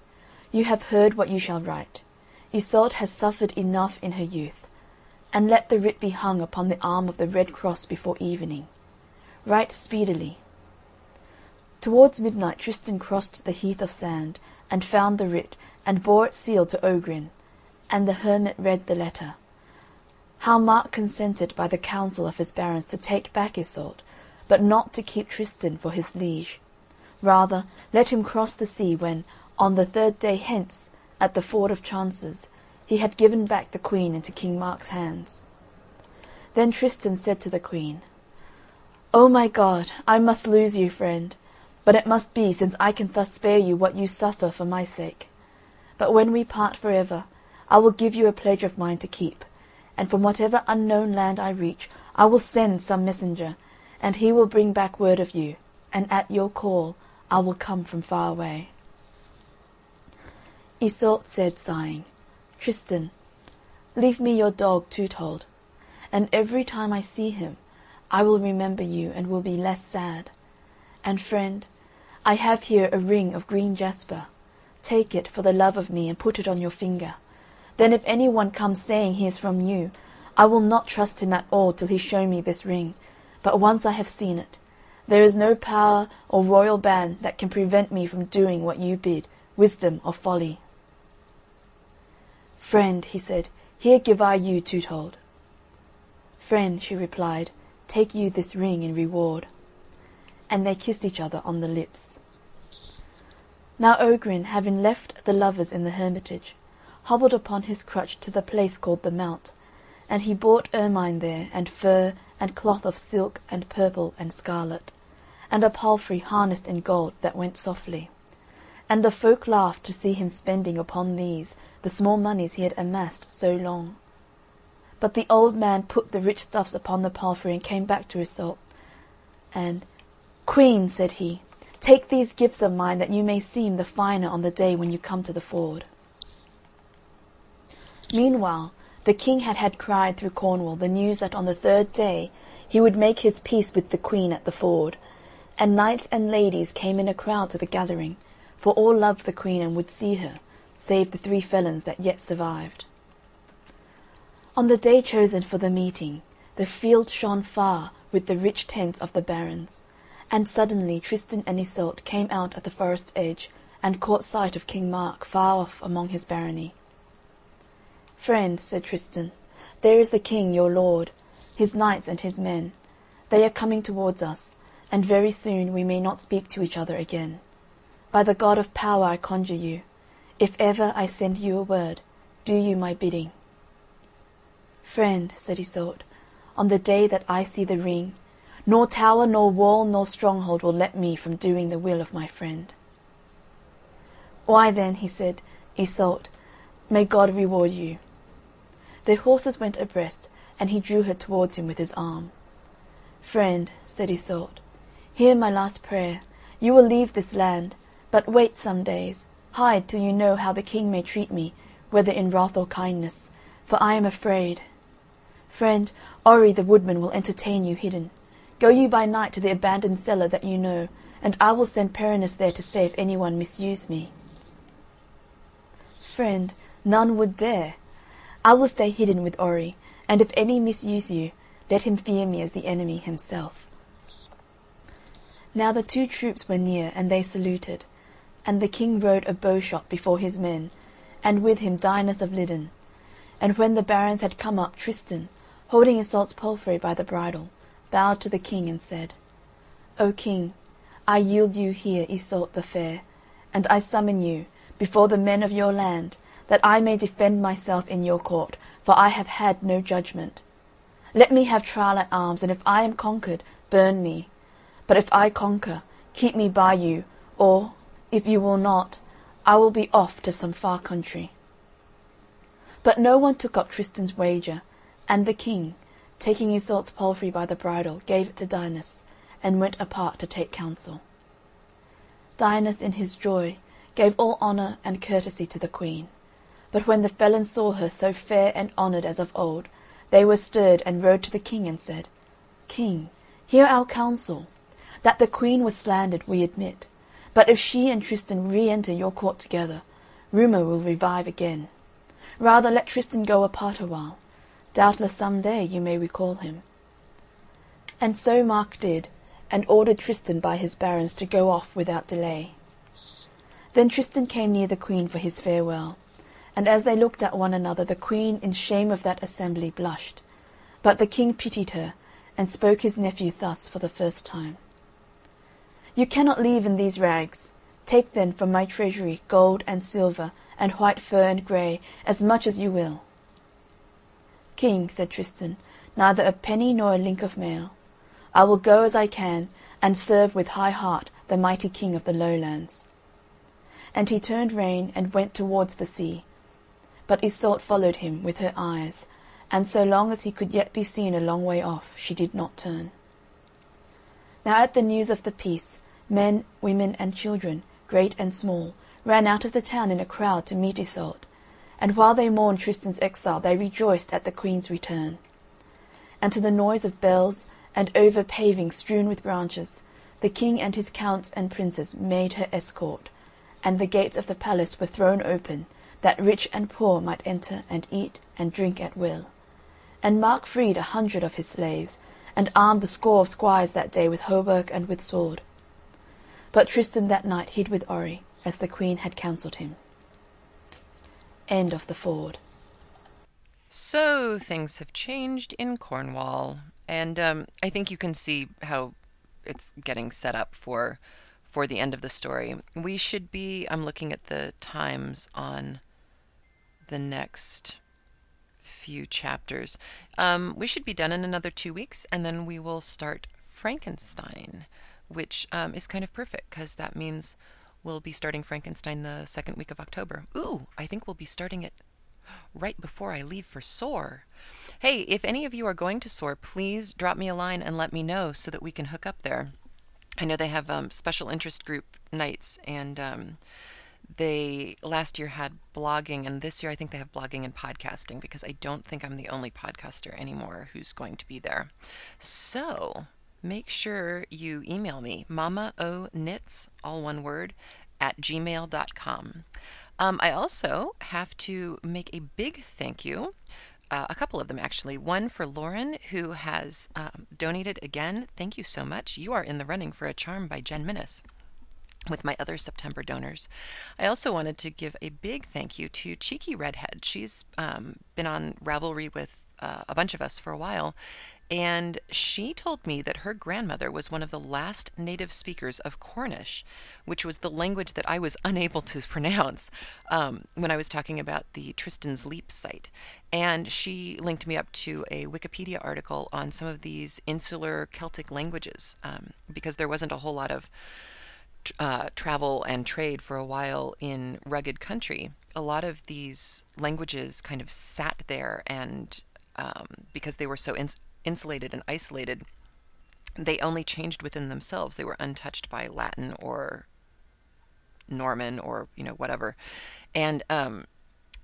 You have heard what you shall write. Iseult has suffered enough in her youth, and let the writ be hung upon the arm of the red cross before evening. Write speedily. Towards midnight Tristan crossed the heath of sand, and found the writ, and bore it sealed to Ogrin, and the hermit read the letter. How Mark consented by the counsel of his barons to take back Iseult, but not to keep Tristan for his liege. Rather let him cross the sea when, on the third day hence, at the ford of Chances, he had given back the queen into King Mark's hands. Then Tristan said to the queen, O my God, I must lose you, friend, but it must be since I can thus spare you what you suffer for my sake. But when we part for ever, I will give you a pledge of mine to keep, and from whatever unknown land I reach I will send some messenger, and he will bring back word of you, and at your call I will come from far away. Iseult said, sighing, Tristan, leave me your dog Toothold, and every time I see him I will remember you and will be less sad. And, friend, I have here a ring of green jasper. Take it for the love of me and put it on your finger. Then if any one comes saying he is from you, I will not trust him at all till he show me this ring, but once I have seen it, there is no power or royal ban that can prevent me from doing what you bid, wisdom or folly." "Friend," he said, "here give I you Toothold." "Friend," she replied, "take you this ring in reward." And they kissed each other on the lips. Now Ogrin, having left the lovers in the hermitage, hobbled upon his crutch to the place called the Mount, and he bought ermine there, and fur, and cloth of silk and purple and scarlet, and a palfrey harnessed in gold that went softly. And the folk laughed to see him spending upon these the small moneys he had amassed so long. But the old man put the rich stuffs upon the palfrey and came back to Iseult, and "Queen," said he, "take these gifts of mine that you may seem the finer on the day when you come to the ford." Meanwhile the King had had cried through Cornwall the news that on the third day he would make his peace with the Queen at the ford, and knights and ladies came in a crowd to the gathering, for all loved the Queen and would see her, save the three felons that yet survived. On the day chosen for the meeting the field shone far with the rich tents of the barons, and suddenly Tristan and Iseult came out at the forest's edge and caught sight of King Mark far off among his barony. "Friend," said Tristan, "there is the King, your lord, his knights and his men. They are coming towards us, and very soon we may not speak to each other again. By the God of Power I conjure you, if ever I send you a word, do you my bidding. "Friend," said Iseult, "on the day that I see the ring, nor tower nor wall nor stronghold will let me from doing the will of my friend." "Why then," he said, "Iseult, may God reward you." Their horses went abreast, and he drew her towards him with his arm. "Friend," said Iseult, "hear my last prayer. You will leave this land, but wait some days, hide till you know how the King may treat me, whether in wrath or kindness, for I am afraid. Friend, Orri the woodman will entertain you hidden. Go you by night to the abandoned cellar that you know, and I will send Perinis there to say if any one misuse me." "Friend, none would dare. I will stay hidden with Orri, and if any misuse you, let him fear me as the enemy himself." Now the two troops were near, and they saluted, and the King rode a bowshot before his men, and with him Dinas of Lidan. And when the barons had come up Tristan, holding Iseult's palfrey by the bridle, bowed to the King and said: "O King, I yield you here Iseult the Fair, and I summon you, before the men of your land, that I may defend myself in your court, for I have had no judgment. Let me have trial at arms, and if I am conquered, burn me. But if I conquer, keep me by you, or, if you will not, I will be off to some far country." But no one took up Tristan's wager, and the King, taking Iseult's palfrey by the bridle, gave it to Dinas, and went apart to take counsel. Dinas in his joy gave all honour and courtesy to the Queen; but when the felons saw her so fair and honoured as of old, they were stirred and rode to the King and said: "King, hear our counsel. That the Queen was slandered we admit, but if she and Tristan re enter your court together, rumour will revive again. Rather let Tristan go apart awhile; doubtless some day you may recall him." And so Mark did, and ordered Tristan by his barons to go off without delay. Then Tristan came near the Queen for his farewell, and as they looked at one another the Queen in shame of that assembly blushed, but the King pitied her, and spoke his nephew thus for the first time. You cannot leave in these rags. Take then from my treasury gold and silver and white fur and grey, as much as you will." "King," said Tristan, "neither a penny nor a link of mail. I will go as I can, and serve with high heart the mighty King of the Lowlands." And he turned rein and went towards the sea. But Iseult followed him with her eyes, and so long as he could yet be seen a long way off she did not turn. Now at the news of the peace men, women, and children, great and small, ran out of the town in a crowd to meet Iseult, and while they mourned Tristan's exile they rejoiced at the Queen's return. And to the noise of bells, and over paving strewn with branches, the King and his counts and princes made her escort, and the gates of the palace were thrown open, that rich and poor might enter and eat and drink at will. And Mark freed a hundred of his slaves, and armed a score of squires that day with hauberk and with sword. But Tristan that night hid with Orri, as the Queen had counselled him. End of the Ford. So things have changed in Cornwall, and um, I think you can see how it's getting set up for for the end of the story. We should be. I'm looking at the times on the next few chapters. Um, we should be done in another two weeks, and then we will start Frankenstein which um, is kind of perfect because that means we'll be starting Frankenstein the second week of October. Ooh, I think we'll be starting it right before I leave for SOAR. Hey, if any of you are going to SOAR, please drop me a line and let me know so that we can hook up there. I know they have um, special interest group nights, and um, they last year had blogging, and this year I think they have blogging and podcasting because I don't think I'm the only podcaster anymore who's going to be there. So make sure you email me, mama o knits, all one word, at gmail.com. Um, I also have to make a big thank you. Uh, a couple of them actually. One for Lauren, who has um, donated again. Thank you so much. You are in the running for a charm by Jen Minnis with my other September donors. I also wanted to give a big thank you to Cheeky Redhead. She's um, been on Ravelry with uh, a bunch of us for a while, And she told me that her grandmother was one of the last native speakers of Cornish, which was the language that I was unable to pronounce um, when I was talking about the Tristan's Leap site. And she linked me up to a Wikipedia article on some of these insular Celtic languages um, because there wasn't a whole lot of uh, travel and trade for a while in rugged country. A lot of these languages kind of sat there and um, because they were so ins- insulated and isolated, they only changed within themselves. They were untouched by Latin or Norman or you know whatever. And um,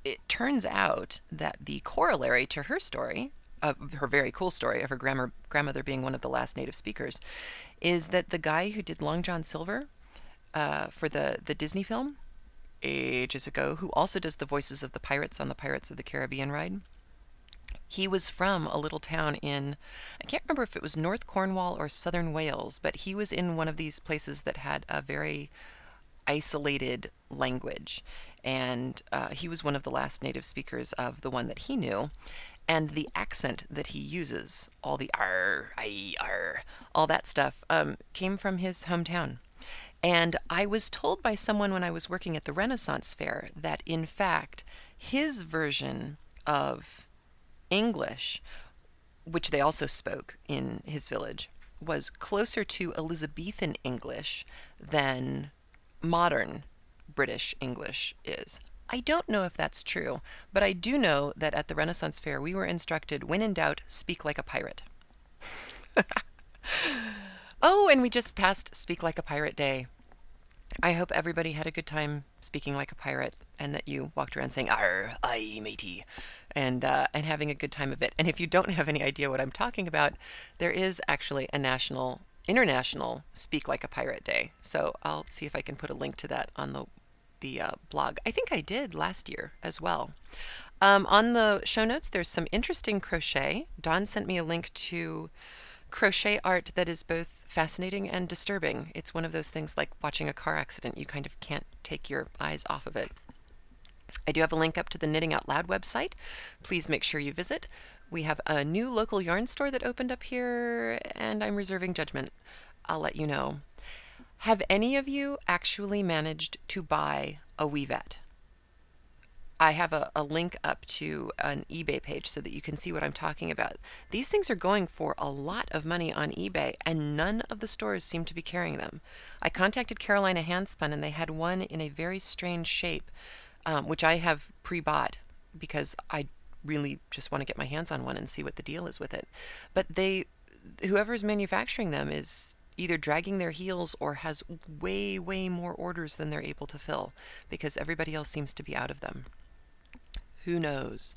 it turns out that the corollary to her story, of her very cool story of her grammar, grandmother being one of the last native speakers, is that the guy who did Long John Silver uh, for the the Disney film ages ago, who also does the voices of the pirates on the Pirates of the Caribbean ride he was from a little town in, I can't remember if it was North Cornwall or Southern Wales, but he was in one of these places that had a very isolated language. And uh, he was one of the last native speakers of the one that he knew. And the accent that he uses, all the r, i, r, all that stuff, um, came from his hometown. And I was told by someone when I was working at the Renaissance Fair that, in fact, his version of English, which they also spoke in his village, was closer to Elizabethan English than modern British English is. I don't know if that's true, but I do know that at the Renaissance Fair we were instructed when in doubt, speak like a pirate. oh, and we just passed Speak Like a Pirate Day. I hope everybody had a good time speaking like a pirate and that you walked around saying, Arr, aye, matey, and, uh, and having a good time of it. And if you don't have any idea what I'm talking about, there is actually a national, international Speak Like a Pirate Day. So I'll see if I can put a link to that on the, the uh, blog. I think I did last year as well. Um, on the show notes, there's some interesting crochet. Dawn sent me a link to crochet art that is both fascinating and disturbing. It's one of those things like watching a car accident, you kind of can't take your eyes off of it. I do have a link up to the Knitting Out Loud website. Please make sure you visit. We have a new local yarn store that opened up here, and I'm reserving judgment. I'll let you know. Have any of you actually managed to buy a Weavette? I have a, a link up to an eBay page so that you can see what I'm talking about. These things are going for a lot of money on eBay, and none of the stores seem to be carrying them. I contacted Carolina Handspun, and they had one in a very strange shape, um, which I have pre bought because I really just want to get my hands on one and see what the deal is with it. But they, whoever is manufacturing them is either dragging their heels or has way, way more orders than they're able to fill because everybody else seems to be out of them. Who knows?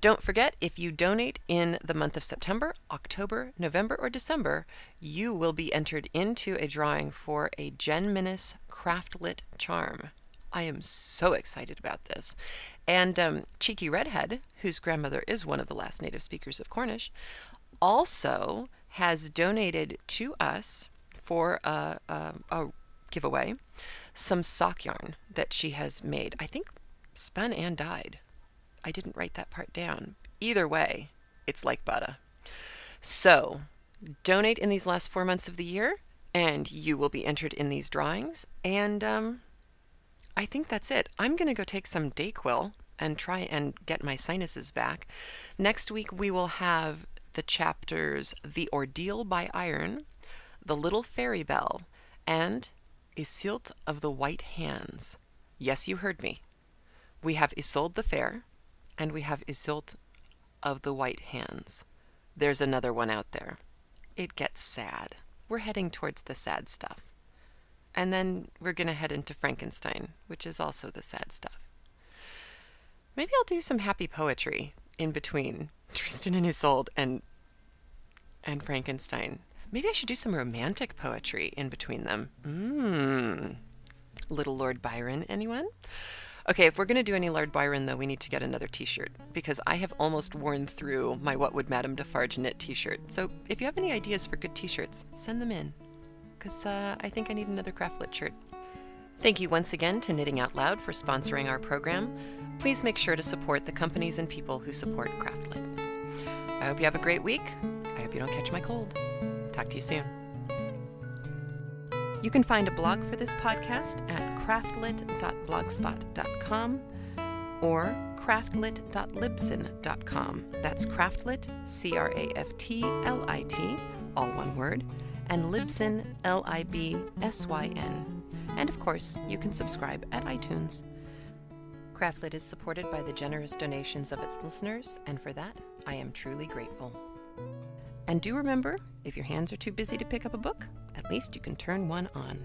Don't forget, if you donate in the month of September, October, November, or December, you will be entered into a drawing for a Jen Minnis Craftlit charm. I am so excited about this. And um, Cheeky Redhead, whose grandmother is one of the last native speakers of Cornish, also has donated to us for a, a, a giveaway some sock yarn that she has made. I think spun and dyed. I didn't write that part down. Either way, it's like butter. So, donate in these last four months of the year, and you will be entered in these drawings. And um, I think that's it. I'm going to go take some Dayquil and try and get my sinuses back. Next week, we will have the chapters The Ordeal by Iron, The Little Fairy Bell, and Iseult of the White Hands. Yes, you heard me. We have Isolde the Fair, and we have Iseult of the White Hands. There's another one out there. It gets sad. We're heading towards the sad stuff. And then we're going to head into Frankenstein, which is also the sad stuff. Maybe I'll do some happy poetry in between Tristan and Isolde and and Frankenstein. Maybe I should do some romantic poetry in between them. Mmm. Little Lord Byron, anyone? Okay, if we're going to do any Lord Byron, though, we need to get another t shirt because I have almost worn through my What Would Madame Defarge knit t shirt. So if you have any ideas for good t shirts, send them in because uh, I think I need another craftlit shirt. Thank you once again to Knitting Out Loud for sponsoring our program. Please make sure to support the companies and people who support Craftlit. I hope you have a great week, I hope you don't catch my cold. Talk to you soon. You can find a blog for this podcast at craftlit.blogspot.com or craftlit.libsyn.com. That's craftlit, C R A F T L I T, all one word, and Libsyn, L I B S Y N. And of course, you can subscribe at iTunes. Craftlit is supported by the generous donations of its listeners, and for that, I am truly grateful. And do remember if your hands are too busy to pick up a book, at least you can turn one on.